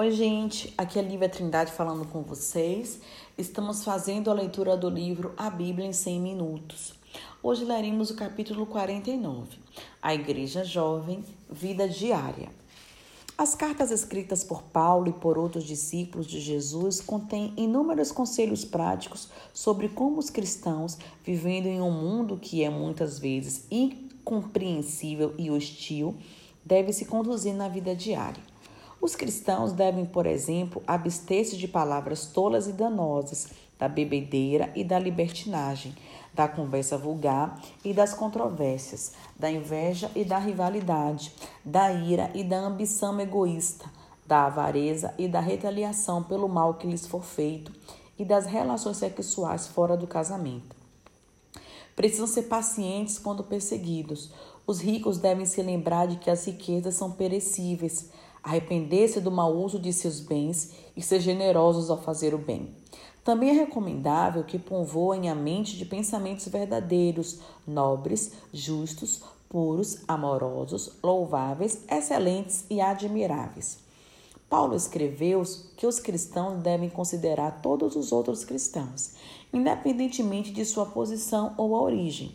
Oi, gente, aqui é Lívia Trindade falando com vocês. Estamos fazendo a leitura do livro A Bíblia em 100 Minutos. Hoje leremos o capítulo 49, A Igreja Jovem, Vida Diária. As cartas escritas por Paulo e por outros discípulos de Jesus contêm inúmeros conselhos práticos sobre como os cristãos, vivendo em um mundo que é muitas vezes incompreensível e hostil, devem se conduzir na vida diária. Os cristãos devem, por exemplo, abster-se de palavras tolas e danosas, da bebedeira e da libertinagem, da conversa vulgar e das controvérsias, da inveja e da rivalidade, da ira e da ambição egoísta, da avareza e da retaliação pelo mal que lhes for feito e das relações sexuais fora do casamento. Precisam ser pacientes quando perseguidos. Os ricos devem se lembrar de que as riquezas são perecíveis arrepender-se do mau uso de seus bens e ser generosos ao fazer o bem. Também é recomendável que povoem a mente de pensamentos verdadeiros, nobres, justos, puros, amorosos, louváveis, excelentes e admiráveis. Paulo escreveu que os cristãos devem considerar todos os outros cristãos, independentemente de sua posição ou origem.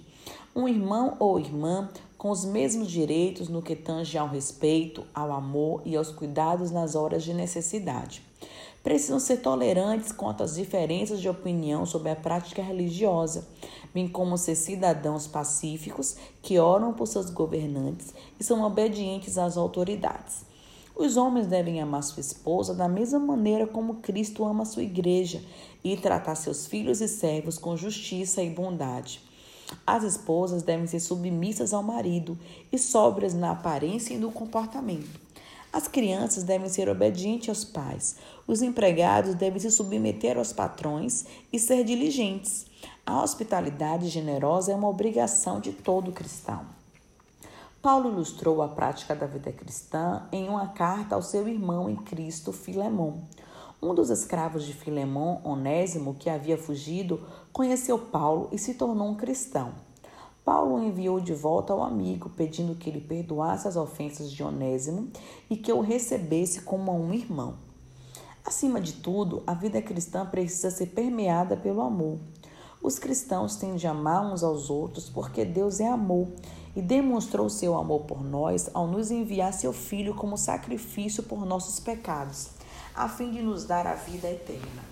Um irmão ou irmã com os mesmos direitos no que tange ao respeito, ao amor e aos cuidados nas horas de necessidade. Precisam ser tolerantes quanto às diferenças de opinião sobre a prática religiosa, bem como ser cidadãos pacíficos que oram por seus governantes e são obedientes às autoridades. Os homens devem amar sua esposa da mesma maneira como Cristo ama sua igreja e tratar seus filhos e servos com justiça e bondade. As esposas devem ser submissas ao marido e sóbrias na aparência e no comportamento. As crianças devem ser obedientes aos pais. Os empregados devem se submeter aos patrões e ser diligentes. A hospitalidade generosa é uma obrigação de todo cristão. Paulo ilustrou a prática da vida cristã em uma carta ao seu irmão em Cristo, Filemon. Um dos escravos de Filemon, Onésimo, que havia fugido, conheceu Paulo e se tornou um cristão. Paulo enviou de volta ao amigo, pedindo que ele perdoasse as ofensas de Onésimo e que o recebesse como um irmão. Acima de tudo, a vida cristã precisa ser permeada pelo amor. Os cristãos têm de amar uns aos outros porque Deus é amor e demonstrou seu amor por nós ao nos enviar seu Filho como sacrifício por nossos pecados a fim de nos dar a vida eterna.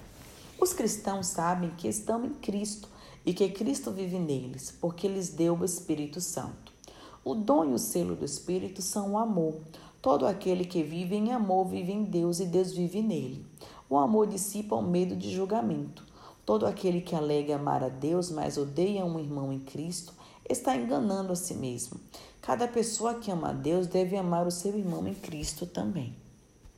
Os cristãos sabem que estão em Cristo e que Cristo vive neles, porque lhes deu o Espírito Santo. O dom e o selo do Espírito são o amor. Todo aquele que vive em amor vive em Deus e Deus vive nele. O amor dissipa o medo de julgamento. Todo aquele que alega amar a Deus, mas odeia um irmão em Cristo, está enganando a si mesmo. Cada pessoa que ama a Deus deve amar o seu irmão em Cristo também.